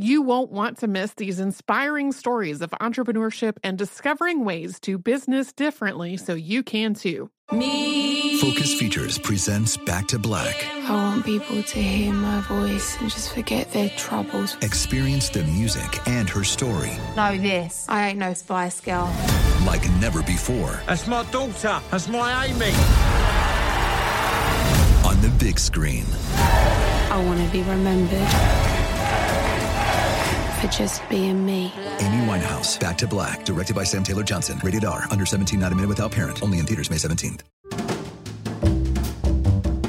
You won't want to miss these inspiring stories of entrepreneurship and discovering ways to business differently so you can too. Me. Focus Features presents Back to Black. I want people to hear my voice and just forget their troubles. Experience the music and her story. Know this. I ain't no Spice Girl. Like never before. That's my daughter. That's my Amy. On the big screen. I want to be remembered for just being me. Amy Winehouse, Back to Black, directed by Sam Taylor Johnson. Rated R, under 17, not a minute without parent. Only in theaters May 17th.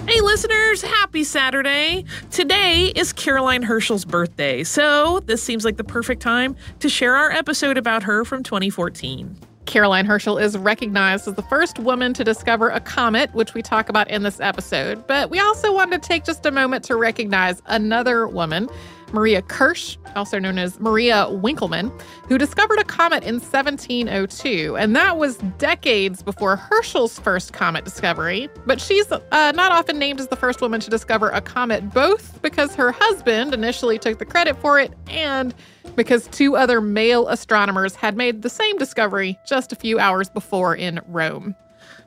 Hey, listeners, happy Saturday. Today is Caroline Herschel's birthday, so this seems like the perfect time to share our episode about her from 2014. Caroline Herschel is recognized as the first woman to discover a comet, which we talk about in this episode. But we also wanted to take just a moment to recognize another woman, Maria Kirch, also known as Maria Winkelmann, who discovered a comet in 1702. And that was decades before Herschel's first comet discovery. But she's uh, not often named as the first woman to discover a comet, both because her husband initially took the credit for it and because two other male astronomers had made the same discovery just a few hours before in Rome.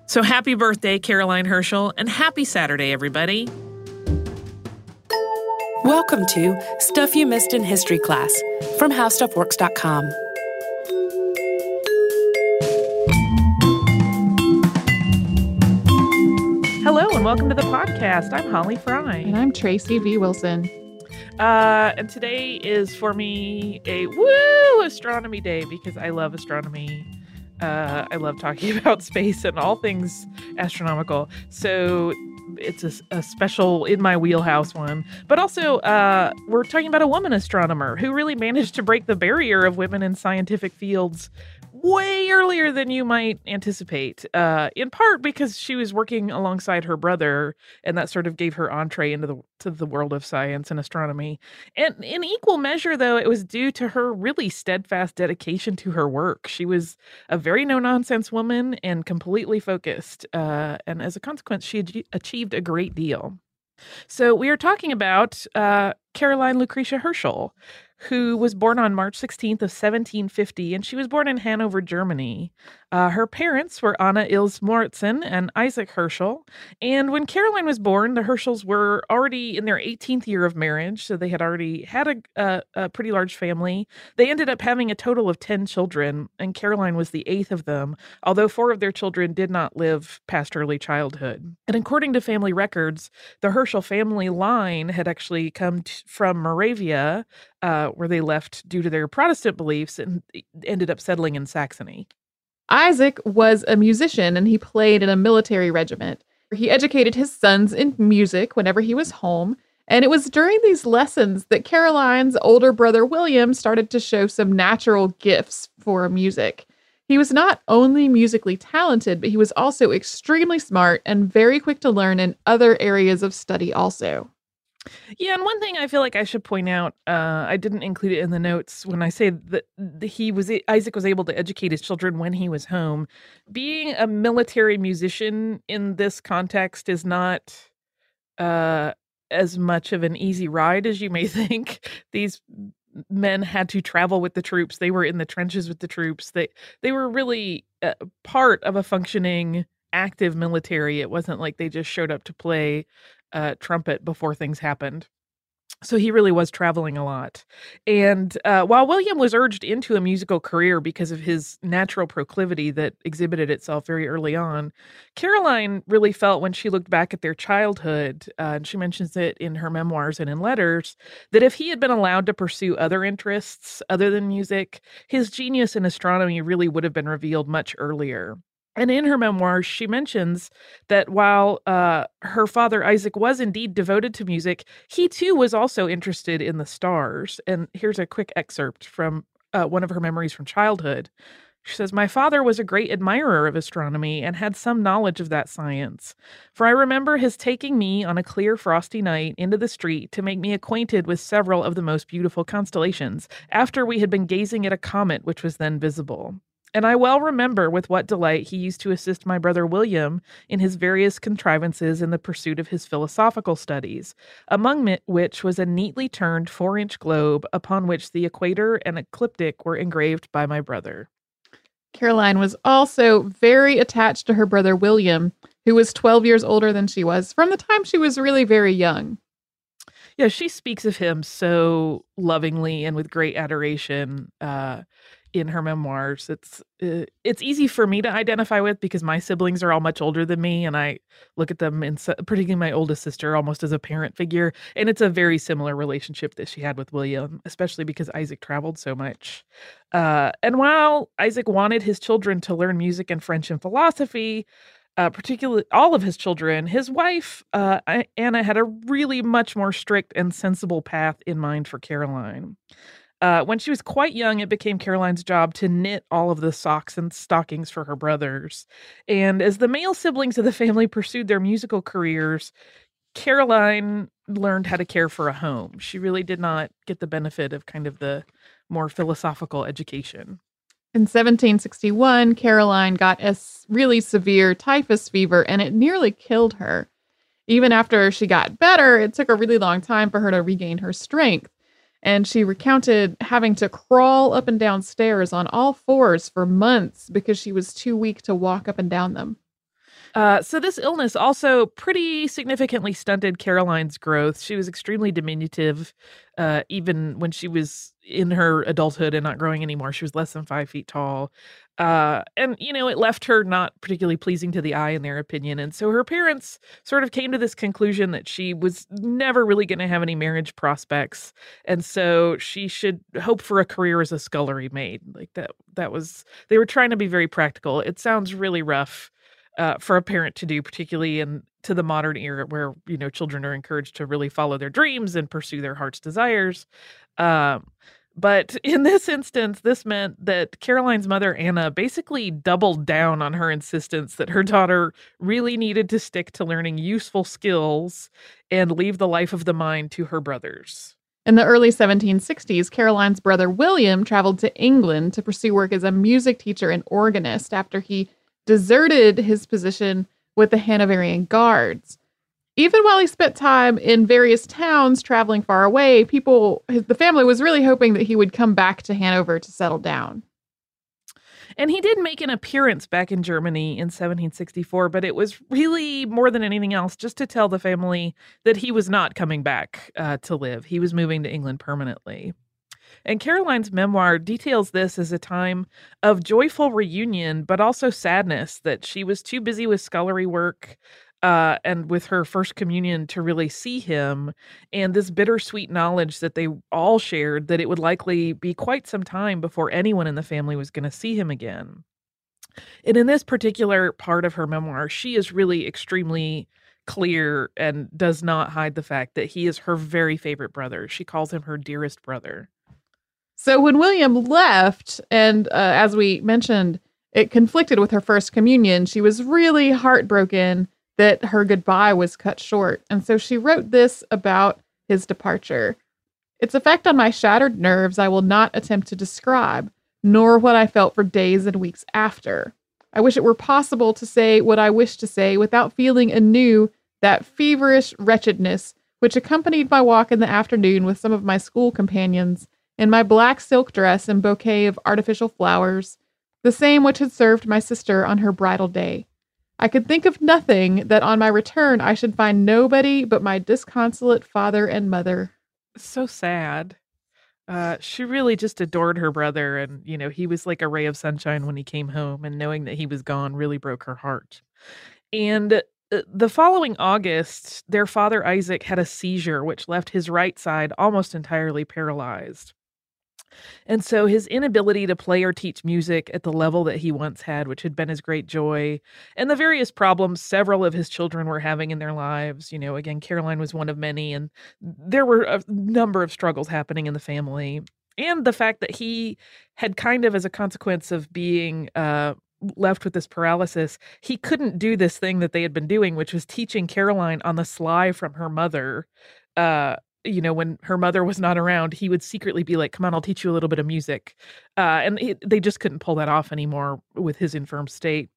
So happy birthday, Caroline Herschel, and happy Saturday, everybody. Welcome to Stuff You Missed in History class from HowStuffWorks.com. Hello, and welcome to the podcast. I'm Holly Fry. And I'm Tracy V. Wilson. Uh, and today is for me a woo astronomy day because I love astronomy. Uh, I love talking about space and all things astronomical. So it's a, a, special in my wheelhouse one. But also, uh, we're talking about a woman astronomer who really managed to break the barrier of women in scientific fields way earlier than you might anticipate. Uh, in part because she was working alongside her brother, and that sort of gave her entree into the to the world of science and astronomy. And in equal measure, though, it was due to her really steadfast dedication to her work. She was a very no nonsense woman and completely focused. Uh, and as a consequence, she achieved a great deal. So we are talking about uh, Caroline Lucretia Herschel, who was born on March 16th of 1750, and she was born in Hanover, Germany. Uh, her parents were Anna Ilse Moritzen and Isaac Herschel. And when Caroline was born, the Herschels were already in their 18th year of marriage, so they had already had a, a, a pretty large family. They ended up having a total of 10 children, and Caroline was the eighth of them, although four of their children did not live past early childhood. And according to family records, the Herschel family line had actually come from Moravia, uh, where they left due to their Protestant beliefs and ended up settling in Saxony. Isaac was a musician and he played in a military regiment. He educated his sons in music whenever he was home. And it was during these lessons that Caroline's older brother William started to show some natural gifts for music. He was not only musically talented, but he was also extremely smart and very quick to learn in other areas of study, also. Yeah, and one thing I feel like I should point out, uh, I didn't include it in the notes when I say that he was Isaac was able to educate his children when he was home. Being a military musician in this context is not uh, as much of an easy ride as you may think. These men had to travel with the troops. They were in the trenches with the troops. They they were really uh, part of a functioning active military. It wasn't like they just showed up to play uh, trumpet before things happened. So he really was traveling a lot. And uh, while William was urged into a musical career because of his natural proclivity that exhibited itself very early on, Caroline really felt when she looked back at their childhood, uh, and she mentions it in her memoirs and in letters, that if he had been allowed to pursue other interests other than music, his genius in astronomy really would have been revealed much earlier. And in her memoirs, she mentions that while uh, her father Isaac was indeed devoted to music, he too was also interested in the stars. And here's a quick excerpt from uh, one of her memories from childhood. She says, My father was a great admirer of astronomy and had some knowledge of that science. For I remember his taking me on a clear, frosty night into the street to make me acquainted with several of the most beautiful constellations, after we had been gazing at a comet which was then visible. And I well remember with what delight he used to assist my brother William in his various contrivances in the pursuit of his philosophical studies, among which was a neatly turned four inch globe upon which the equator and ecliptic were engraved by my brother. Caroline was also very attached to her brother William, who was 12 years older than she was from the time she was really very young. Yeah, she speaks of him so lovingly and with great adoration. Uh, in her memoirs. It's uh, it's easy for me to identify with because my siblings are all much older than me, and I look at them, in, particularly my oldest sister, almost as a parent figure. And it's a very similar relationship that she had with William, especially because Isaac traveled so much. Uh, and while Isaac wanted his children to learn music and French and philosophy, uh, particularly all of his children, his wife, uh, Anna, had a really much more strict and sensible path in mind for Caroline. Uh, when she was quite young, it became Caroline's job to knit all of the socks and stockings for her brothers. And as the male siblings of the family pursued their musical careers, Caroline learned how to care for a home. She really did not get the benefit of kind of the more philosophical education. In 1761, Caroline got a really severe typhus fever and it nearly killed her. Even after she got better, it took a really long time for her to regain her strength and she recounted having to crawl up and down stairs on all fours for months because she was too weak to walk up and down them. Uh, so this illness also pretty significantly stunted Caroline's growth. She was extremely diminutive, uh, even when she was in her adulthood and not growing anymore. She was less than five feet tall, uh, and you know it left her not particularly pleasing to the eye in their opinion. And so her parents sort of came to this conclusion that she was never really going to have any marriage prospects, and so she should hope for a career as a scullery maid. Like that, that was they were trying to be very practical. It sounds really rough uh, for a parent to do, particularly in to the modern era where you know children are encouraged to really follow their dreams and pursue their heart's desires. Um, but in this instance, this meant that Caroline's mother, Anna, basically doubled down on her insistence that her daughter really needed to stick to learning useful skills and leave the life of the mind to her brothers. In the early 1760s, Caroline's brother William traveled to England to pursue work as a music teacher and organist after he deserted his position with the Hanoverian Guards. Even while he spent time in various towns traveling far away, people, his, the family was really hoping that he would come back to Hanover to settle down. And he did make an appearance back in Germany in 1764, but it was really more than anything else just to tell the family that he was not coming back uh, to live. He was moving to England permanently. And Caroline's memoir details this as a time of joyful reunion, but also sadness that she was too busy with scullery work uh, and with her first communion to really see him, and this bittersweet knowledge that they all shared that it would likely be quite some time before anyone in the family was going to see him again. And in this particular part of her memoir, she is really extremely clear and does not hide the fact that he is her very favorite brother. She calls him her dearest brother. So when William left, and uh, as we mentioned, it conflicted with her first communion, she was really heartbroken that her goodbye was cut short. And so she wrote this about his departure. Its effect on my shattered nerves I will not attempt to describe, nor what I felt for days and weeks after. I wish it were possible to say what I wish to say without feeling anew that feverish wretchedness which accompanied my walk in the afternoon with some of my school companions in my black silk dress and bouquet of artificial flowers, the same which had served my sister on her bridal day. I could think of nothing that on my return I should find nobody but my disconsolate father and mother. So sad. Uh, she really just adored her brother, and you know he was like a ray of sunshine when he came home. And knowing that he was gone really broke her heart. And uh, the following August, their father Isaac had a seizure, which left his right side almost entirely paralyzed. And so his inability to play or teach music at the level that he once had, which had been his great joy, and the various problems several of his children were having in their lives. You know, again, Caroline was one of many, and there were a number of struggles happening in the family. And the fact that he had kind of, as a consequence of being uh, left with this paralysis, he couldn't do this thing that they had been doing, which was teaching Caroline on the sly from her mother. Uh, you know, when her mother was not around, he would secretly be like, "Come on, I'll teach you a little bit of music," uh, and he, they just couldn't pull that off anymore with his infirm state.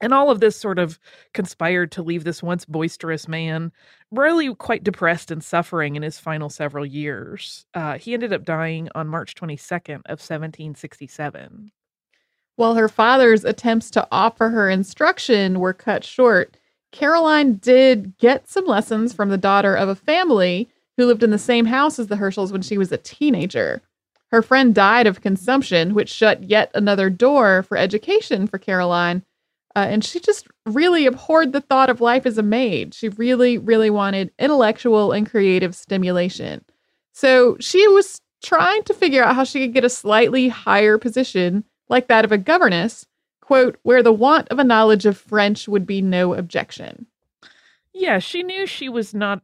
And all of this sort of conspired to leave this once boisterous man really quite depressed and suffering in his final several years. Uh, he ended up dying on March 22nd of 1767. While her father's attempts to offer her instruction were cut short, Caroline did get some lessons from the daughter of a family who lived in the same house as the Herschels when she was a teenager. Her friend died of consumption, which shut yet another door for education for Caroline. Uh, and she just really abhorred the thought of life as a maid. She really, really wanted intellectual and creative stimulation. So she was trying to figure out how she could get a slightly higher position like that of a governess, quote, where the want of a knowledge of French would be no objection. Yeah, she knew she was not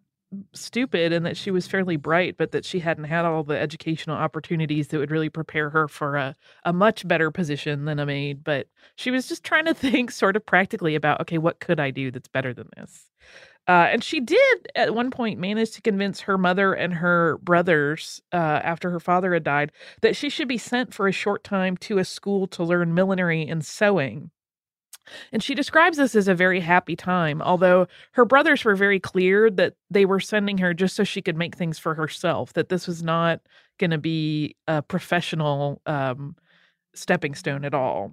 stupid and that she was fairly bright, but that she hadn't had all the educational opportunities that would really prepare her for a, a much better position than a maid. But she was just trying to think sort of practically about, okay, what could I do that's better than this? Uh, and she did at one point manage to convince her mother and her brothers, uh, after her father had died, that she should be sent for a short time to a school to learn millinery and sewing. And she describes this as a very happy time, although her brothers were very clear that they were sending her just so she could make things for herself, that this was not going to be a professional um, stepping stone at all.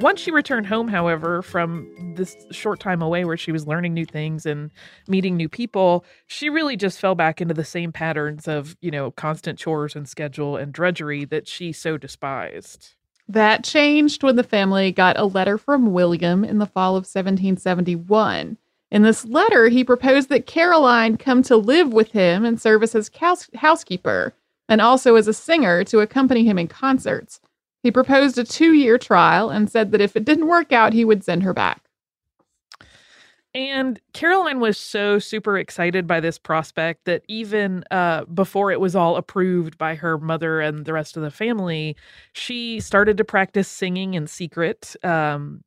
Once she returned home, however, from this short time away where she was learning new things and meeting new people, she really just fell back into the same patterns of, you know, constant chores and schedule and drudgery that she so despised. That changed when the family got a letter from William in the fall of 1771. In this letter, he proposed that Caroline come to live with him and serve as his house- housekeeper, and also as a singer to accompany him in concerts. He proposed a two year trial and said that if it didn't work out, he would send her back. And Caroline was so super excited by this prospect that even uh, before it was all approved by her mother and the rest of the family, she started to practice singing in secret. Um,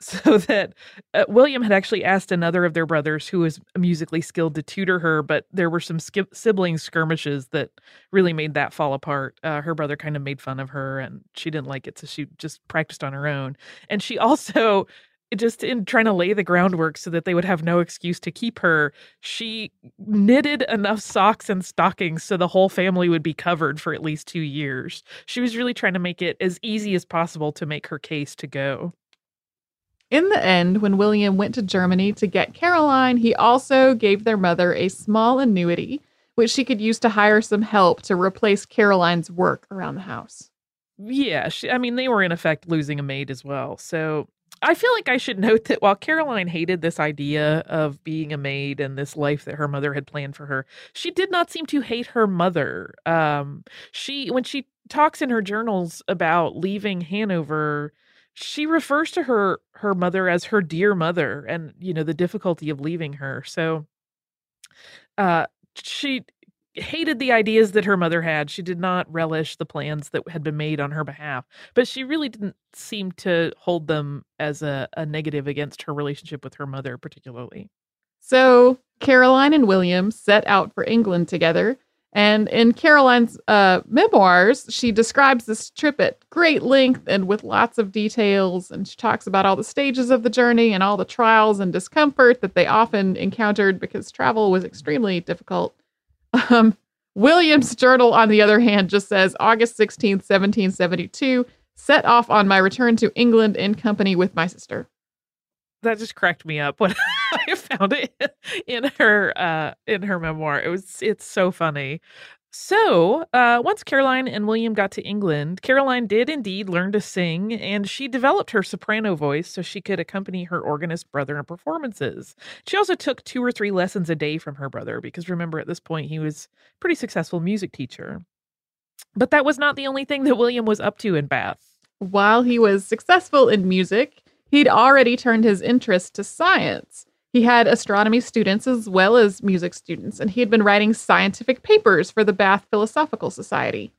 so that uh, William had actually asked another of their brothers who was musically skilled to tutor her, but there were some skip- sibling skirmishes that really made that fall apart. Uh, her brother kind of made fun of her and she didn't like it, so she just practiced on her own. And she also just in trying to lay the groundwork so that they would have no excuse to keep her, she knitted enough socks and stockings so the whole family would be covered for at least two years. She was really trying to make it as easy as possible to make her case to go. In the end, when William went to Germany to get Caroline, he also gave their mother a small annuity, which she could use to hire some help to replace Caroline's work around the house. Yeah, she, I mean, they were in effect losing a maid as well. So I feel like I should note that while Caroline hated this idea of being a maid and this life that her mother had planned for her, she did not seem to hate her mother. Um, she, when she talks in her journals about leaving Hanover, she refers to her her mother as her dear mother and you know the difficulty of leaving her so uh she hated the ideas that her mother had she did not relish the plans that had been made on her behalf but she really didn't seem to hold them as a, a negative against her relationship with her mother particularly. So caroline and william set out for england together and in Caroline's uh, memoirs, she describes this trip at great length and with lots of details. And she talks about all the stages of the journey and all the trials and discomfort that they often encountered because travel was extremely difficult. Um, William's journal, on the other hand, just says August 16th, 1772, set off on my return to England in company with my sister. that just cracked me up when I found it in her uh in her memoir. It was it's so funny. So, uh, once Caroline and William got to England, Caroline did indeed learn to sing, and she developed her soprano voice so she could accompany her organist brother in performances. She also took two or three lessons a day from her brother, because remember, at this point, he was a pretty successful music teacher. But that was not the only thing that William was up to in Bath. While he was successful in music, he'd already turned his interest to science. He had astronomy students as well as music students, and he had been writing scientific papers for the Bath Philosophical Society.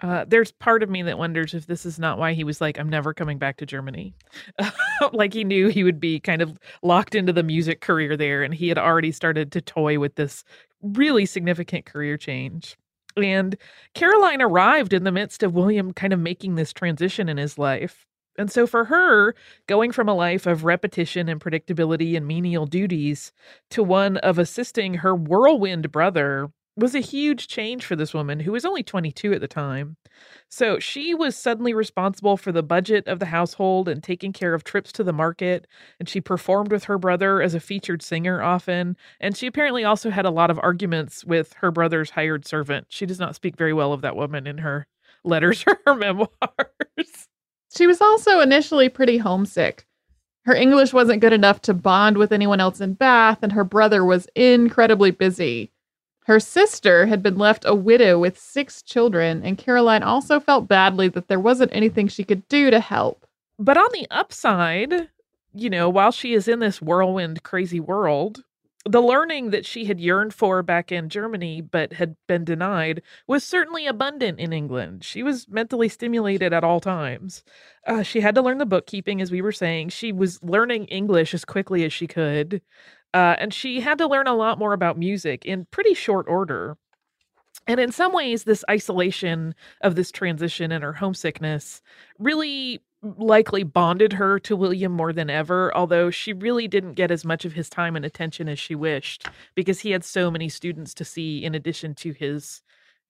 Uh, there's part of me that wonders if this is not why he was like, I'm never coming back to Germany. like he knew he would be kind of locked into the music career there, and he had already started to toy with this really significant career change. And Caroline arrived in the midst of William kind of making this transition in his life. And so for her, going from a life of repetition and predictability and menial duties to one of assisting her whirlwind brother was a huge change for this woman who was only 22 at the time. So she was suddenly responsible for the budget of the household and taking care of trips to the market. And she performed with her brother as a featured singer often. And she apparently also had a lot of arguments with her brother's hired servant. She does not speak very well of that woman in her letters or her memoirs. She was also initially pretty homesick. Her English wasn't good enough to bond with anyone else in Bath, and her brother was incredibly busy. Her sister had been left a widow with six children, and Caroline also felt badly that there wasn't anything she could do to help. But on the upside, you know, while she is in this whirlwind, crazy world, the learning that she had yearned for back in Germany but had been denied was certainly abundant in England. She was mentally stimulated at all times. Uh, she had to learn the bookkeeping, as we were saying. She was learning English as quickly as she could. Uh, and she had to learn a lot more about music in pretty short order. And in some ways, this isolation of this transition and her homesickness really likely bonded her to William more than ever, although she really didn't get as much of his time and attention as she wished because he had so many students to see in addition to his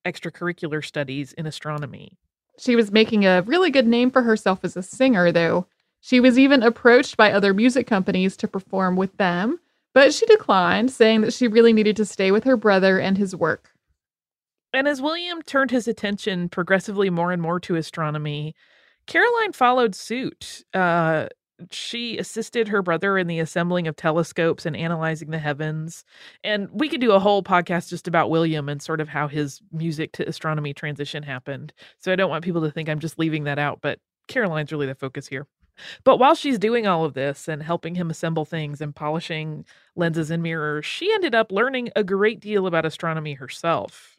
extracurricular studies in astronomy. She was making a really good name for herself as a singer, though. She was even approached by other music companies to perform with them, but she declined, saying that she really needed to stay with her brother and his work. And as William turned his attention progressively more and more to astronomy, Caroline followed suit. Uh, she assisted her brother in the assembling of telescopes and analyzing the heavens. And we could do a whole podcast just about William and sort of how his music to astronomy transition happened. So I don't want people to think I'm just leaving that out, but Caroline's really the focus here. But while she's doing all of this and helping him assemble things and polishing lenses and mirrors, she ended up learning a great deal about astronomy herself.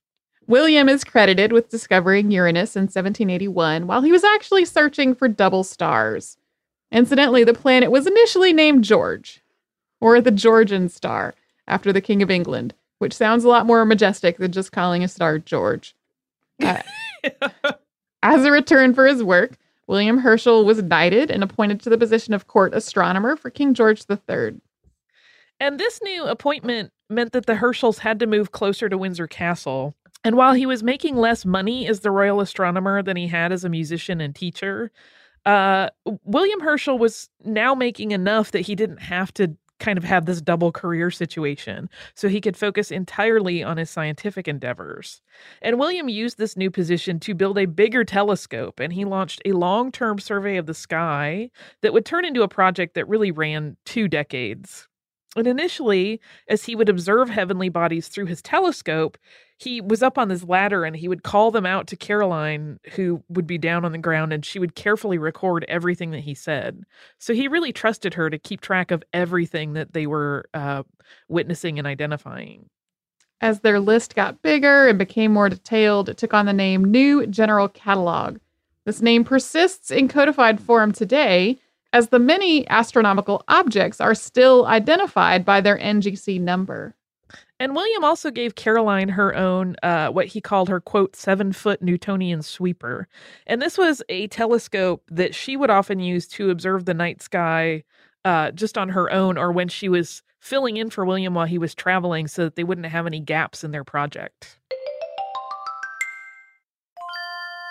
William is credited with discovering Uranus in 1781 while he was actually searching for double stars. Incidentally, the planet was initially named George, or the Georgian star, after the King of England, which sounds a lot more majestic than just calling a star George. Uh, as a return for his work, William Herschel was knighted and appointed to the position of court astronomer for King George III. And this new appointment meant that the Herschels had to move closer to Windsor Castle, and while he was making less money as the royal astronomer than he had as a musician and teacher, uh, William Herschel was now making enough that he didn't have to kind of have this double career situation, so he could focus entirely on his scientific endeavors. And William used this new position to build a bigger telescope, and he launched a long term survey of the sky that would turn into a project that really ran two decades. And initially, as he would observe heavenly bodies through his telescope, he was up on this ladder and he would call them out to Caroline, who would be down on the ground, and she would carefully record everything that he said. So he really trusted her to keep track of everything that they were uh, witnessing and identifying. As their list got bigger and became more detailed, it took on the name New General Catalog. This name persists in codified form today as the many astronomical objects are still identified by their NGC number. And William also gave Caroline her own, uh, what he called her, quote, seven foot Newtonian sweeper. And this was a telescope that she would often use to observe the night sky uh, just on her own or when she was filling in for William while he was traveling so that they wouldn't have any gaps in their project.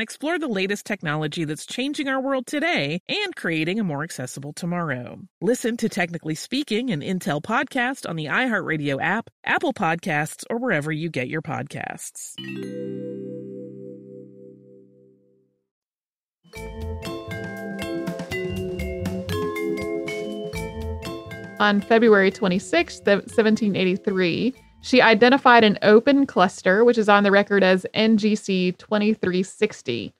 explore the latest technology that's changing our world today and creating a more accessible tomorrow. Listen to Technically Speaking, an Intel podcast on the iHeartRadio app, Apple Podcasts, or wherever you get your podcasts. On February 26, 1783, she identified an open cluster, which is on the record as NGC 2360.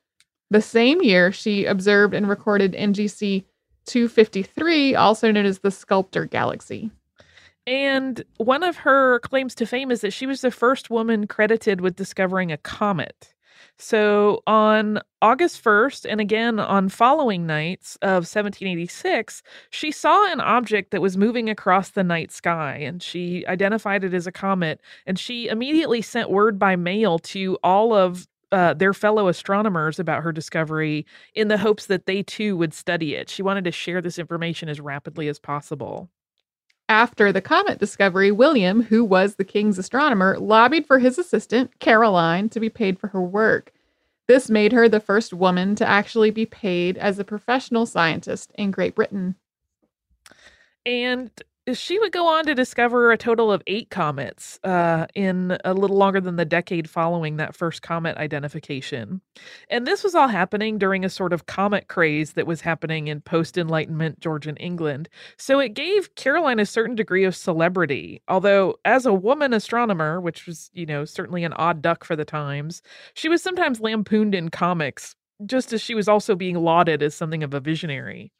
The same year, she observed and recorded NGC 253, also known as the Sculptor Galaxy. And one of her claims to fame is that she was the first woman credited with discovering a comet. So on August 1st, and again on following nights of 1786, she saw an object that was moving across the night sky and she identified it as a comet. And she immediately sent word by mail to all of uh, their fellow astronomers about her discovery in the hopes that they too would study it. She wanted to share this information as rapidly as possible. After the comet discovery, William, who was the king's astronomer, lobbied for his assistant, Caroline, to be paid for her work. This made her the first woman to actually be paid as a professional scientist in Great Britain. And she would go on to discover a total of eight comets uh, in a little longer than the decade following that first comet identification. And this was all happening during a sort of comet craze that was happening in post Enlightenment Georgian England. So it gave Caroline a certain degree of celebrity. Although, as a woman astronomer, which was, you know, certainly an odd duck for the times, she was sometimes lampooned in comics, just as she was also being lauded as something of a visionary.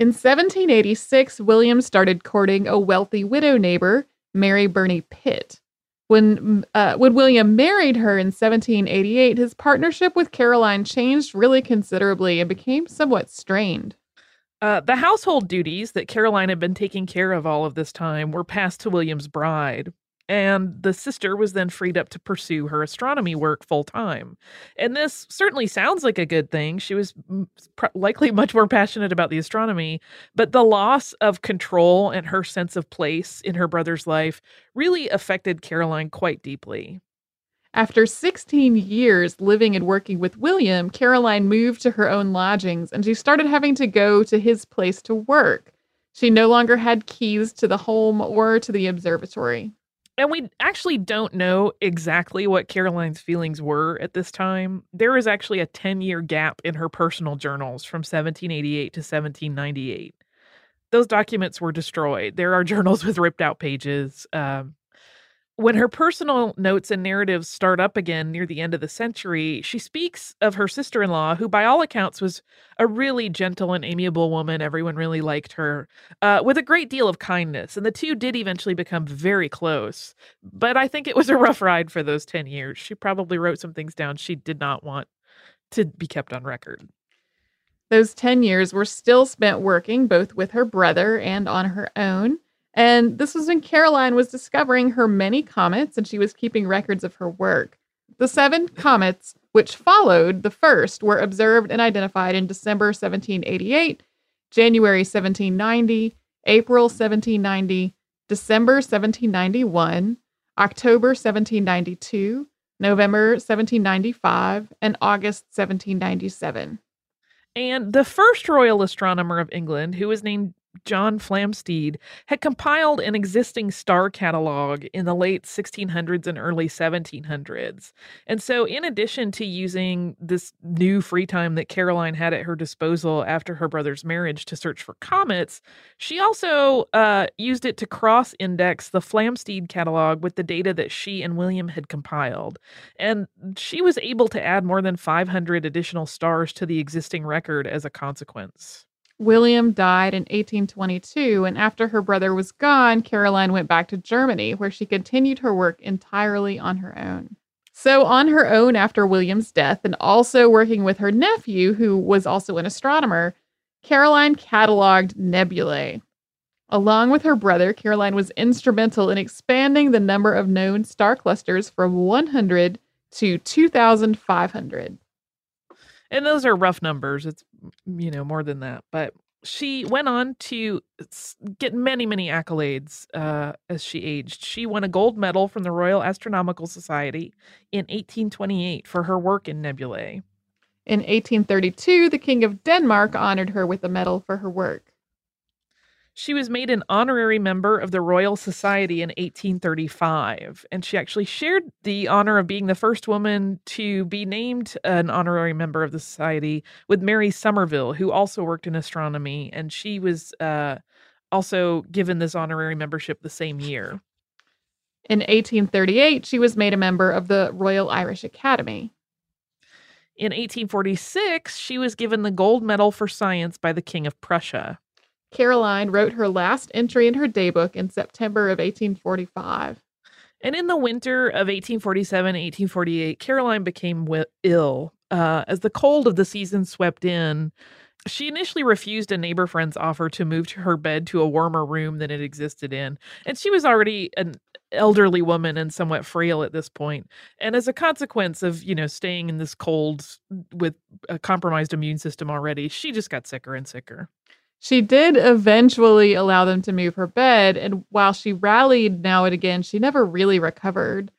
In 1786, William started courting a wealthy widow neighbor, Mary Burney Pitt. When, uh, when William married her in 1788, his partnership with Caroline changed really considerably and became somewhat strained. Uh, the household duties that Caroline had been taking care of all of this time were passed to William's bride and the sister was then freed up to pursue her astronomy work full time. And this certainly sounds like a good thing. She was pr- likely much more passionate about the astronomy, but the loss of control and her sense of place in her brother's life really affected Caroline quite deeply. After 16 years living and working with William, Caroline moved to her own lodgings and she started having to go to his place to work. She no longer had keys to the home or to the observatory and we actually don't know exactly what Caroline's feelings were at this time. There is actually a 10 year gap in her personal journals from 1788 to 1798. Those documents were destroyed. There are journals with ripped out pages. Um, when her personal notes and narratives start up again near the end of the century, she speaks of her sister in law, who, by all accounts, was a really gentle and amiable woman. Everyone really liked her, uh, with a great deal of kindness. And the two did eventually become very close. But I think it was a rough ride for those 10 years. She probably wrote some things down she did not want to be kept on record. Those 10 years were still spent working both with her brother and on her own. And this was when Caroline was discovering her many comets and she was keeping records of her work. The seven comets which followed the first were observed and identified in December 1788, January 1790, April 1790, December 1791, October 1792, November 1795, and August 1797. And the first royal astronomer of England, who was named John Flamsteed had compiled an existing star catalog in the late 1600s and early 1700s. And so, in addition to using this new free time that Caroline had at her disposal after her brother's marriage to search for comets, she also uh, used it to cross index the Flamsteed catalog with the data that she and William had compiled. And she was able to add more than 500 additional stars to the existing record as a consequence. William died in 1822, and after her brother was gone, Caroline went back to Germany, where she continued her work entirely on her own. So, on her own after William's death, and also working with her nephew, who was also an astronomer, Caroline cataloged nebulae. Along with her brother, Caroline was instrumental in expanding the number of known star clusters from 100 to 2,500 and those are rough numbers. It's you know more than that, but she went on to get many many accolades uh, as she aged. She won a gold medal from the Royal Astronomical Society in 1828 for her work in nebulae. In 1832, the King of Denmark honored her with a medal for her work. She was made an honorary member of the Royal Society in 1835, and she actually shared the honor of being the first woman to be named an honorary member of the society with Mary Somerville, who also worked in astronomy, and she was uh, also given this honorary membership the same year. In 1838, she was made a member of the Royal Irish Academy. In 1846, she was given the gold medal for science by the King of Prussia. Caroline wrote her last entry in her daybook in September of 1845. And in the winter of 1847 1848, Caroline became w- ill. Uh, as the cold of the season swept in, she initially refused a neighbor friend's offer to move to her bed to a warmer room than it existed in. And she was already an elderly woman and somewhat frail at this point. And as a consequence of, you know, staying in this cold with a compromised immune system already, she just got sicker and sicker. She did eventually allow them to move her bed, and while she rallied now and again, she never really recovered.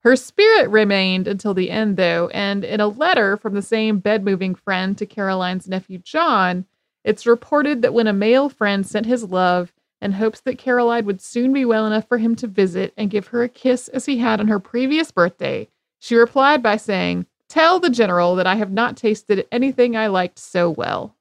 Her spirit remained until the end, though, and in a letter from the same bed moving friend to Caroline's nephew John, it's reported that when a male friend sent his love and hopes that Caroline would soon be well enough for him to visit and give her a kiss as he had on her previous birthday, she replied by saying, Tell the general that I have not tasted anything I liked so well.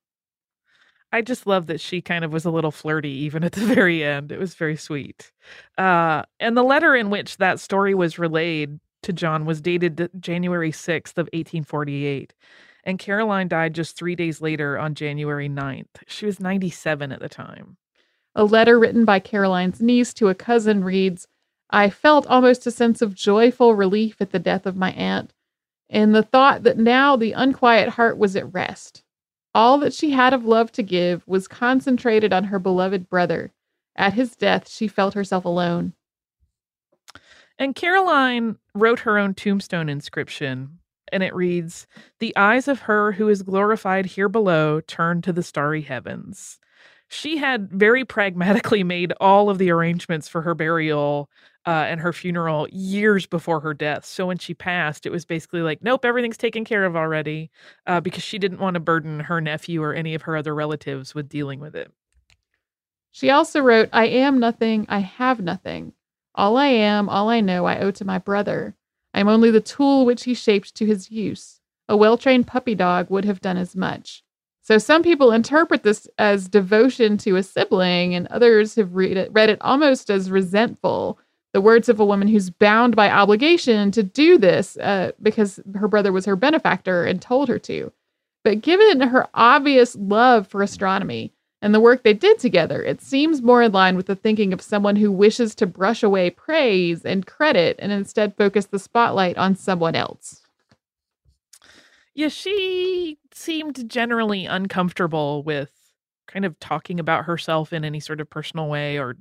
I just love that she kind of was a little flirty even at the very end. It was very sweet. Uh, and the letter in which that story was relayed to John was dated January 6th of 1848. And Caroline died just three days later on January 9th. She was 97 at the time. A letter written by Caroline's niece to a cousin reads I felt almost a sense of joyful relief at the death of my aunt, and the thought that now the unquiet heart was at rest. All that she had of love to give was concentrated on her beloved brother. At his death, she felt herself alone. And Caroline wrote her own tombstone inscription, and it reads The eyes of her who is glorified here below turn to the starry heavens. She had very pragmatically made all of the arrangements for her burial uh, and her funeral years before her death. So when she passed, it was basically like, nope, everything's taken care of already, uh, because she didn't want to burden her nephew or any of her other relatives with dealing with it. She also wrote, I am nothing, I have nothing. All I am, all I know, I owe to my brother. I am only the tool which he shaped to his use. A well trained puppy dog would have done as much. So some people interpret this as devotion to a sibling, and others have read it, read it almost as resentful the words of a woman who's bound by obligation to do this uh, because her brother was her benefactor and told her to. But given her obvious love for astronomy and the work they did together, it seems more in line with the thinking of someone who wishes to brush away praise and credit and instead focus the spotlight on someone else. Yeah, she seemed generally uncomfortable with kind of talking about herself in any sort of personal way or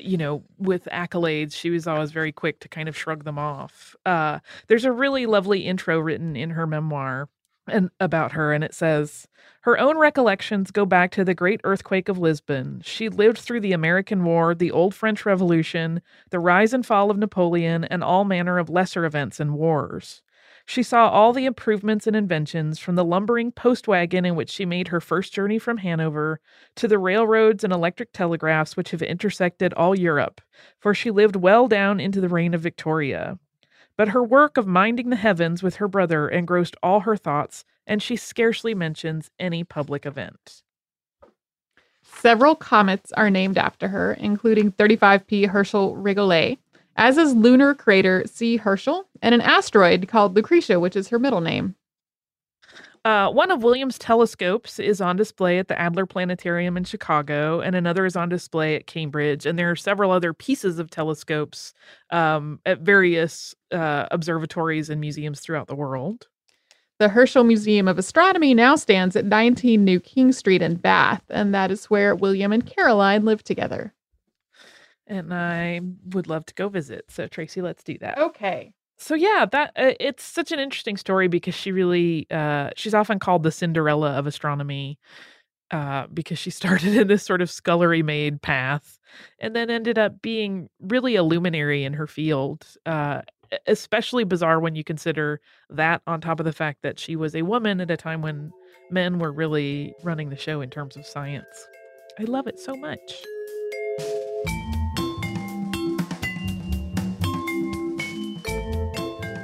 you know, with accolades, she was always very quick to kind of shrug them off. Uh, there's a really lovely intro written in her memoir and about her, and it says her own recollections go back to the great earthquake of Lisbon. She lived through the American War, the Old French Revolution, the rise and fall of Napoleon, and all manner of lesser events and wars. She saw all the improvements and inventions from the lumbering post wagon in which she made her first journey from Hanover to the railroads and electric telegraphs which have intersected all Europe, for she lived well down into the reign of Victoria. But her work of minding the heavens with her brother engrossed all her thoughts, and she scarcely mentions any public event. Several comets are named after her, including 35P Herschel Rigollet, as is lunar crater C. Herschel, and an asteroid called Lucretia, which is her middle name. Uh, one of Williams' telescopes is on display at the Adler Planetarium in Chicago, and another is on display at Cambridge. And there are several other pieces of telescopes um, at various uh, observatories and museums throughout the world. The Herschel Museum of Astronomy now stands at 19 New King Street in Bath, and that is where William and Caroline live together and I would love to go visit. So Tracy, let's do that. Okay. So yeah, that uh, it's such an interesting story because she really uh, she's often called the Cinderella of astronomy uh, because she started in this sort of scullery maid path and then ended up being really a luminary in her field. Uh, especially bizarre when you consider that on top of the fact that she was a woman at a time when men were really running the show in terms of science. I love it so much.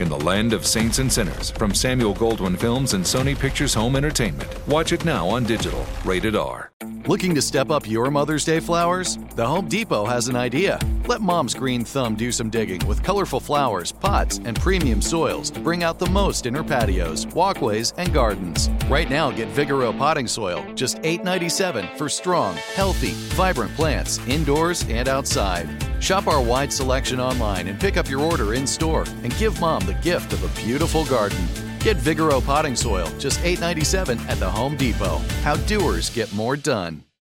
In the Land of Saints and Sinners from Samuel Goldwyn Films and Sony Pictures Home Entertainment. Watch it now on digital. Rated R. Looking to step up your Mother's Day flowers? The Home Depot has an idea. Let mom's green thumb do some digging with colorful flowers, pots, and premium soils to bring out the most in her patios, walkways, and gardens. Right now, get Vigoro potting soil, just $8.97 for strong, healthy, vibrant plants indoors and outside. Shop our wide selection online and pick up your order in store and give mom the gift of a beautiful garden. Get Vigoro potting soil, just $8.97 at the Home Depot. How doers get more done.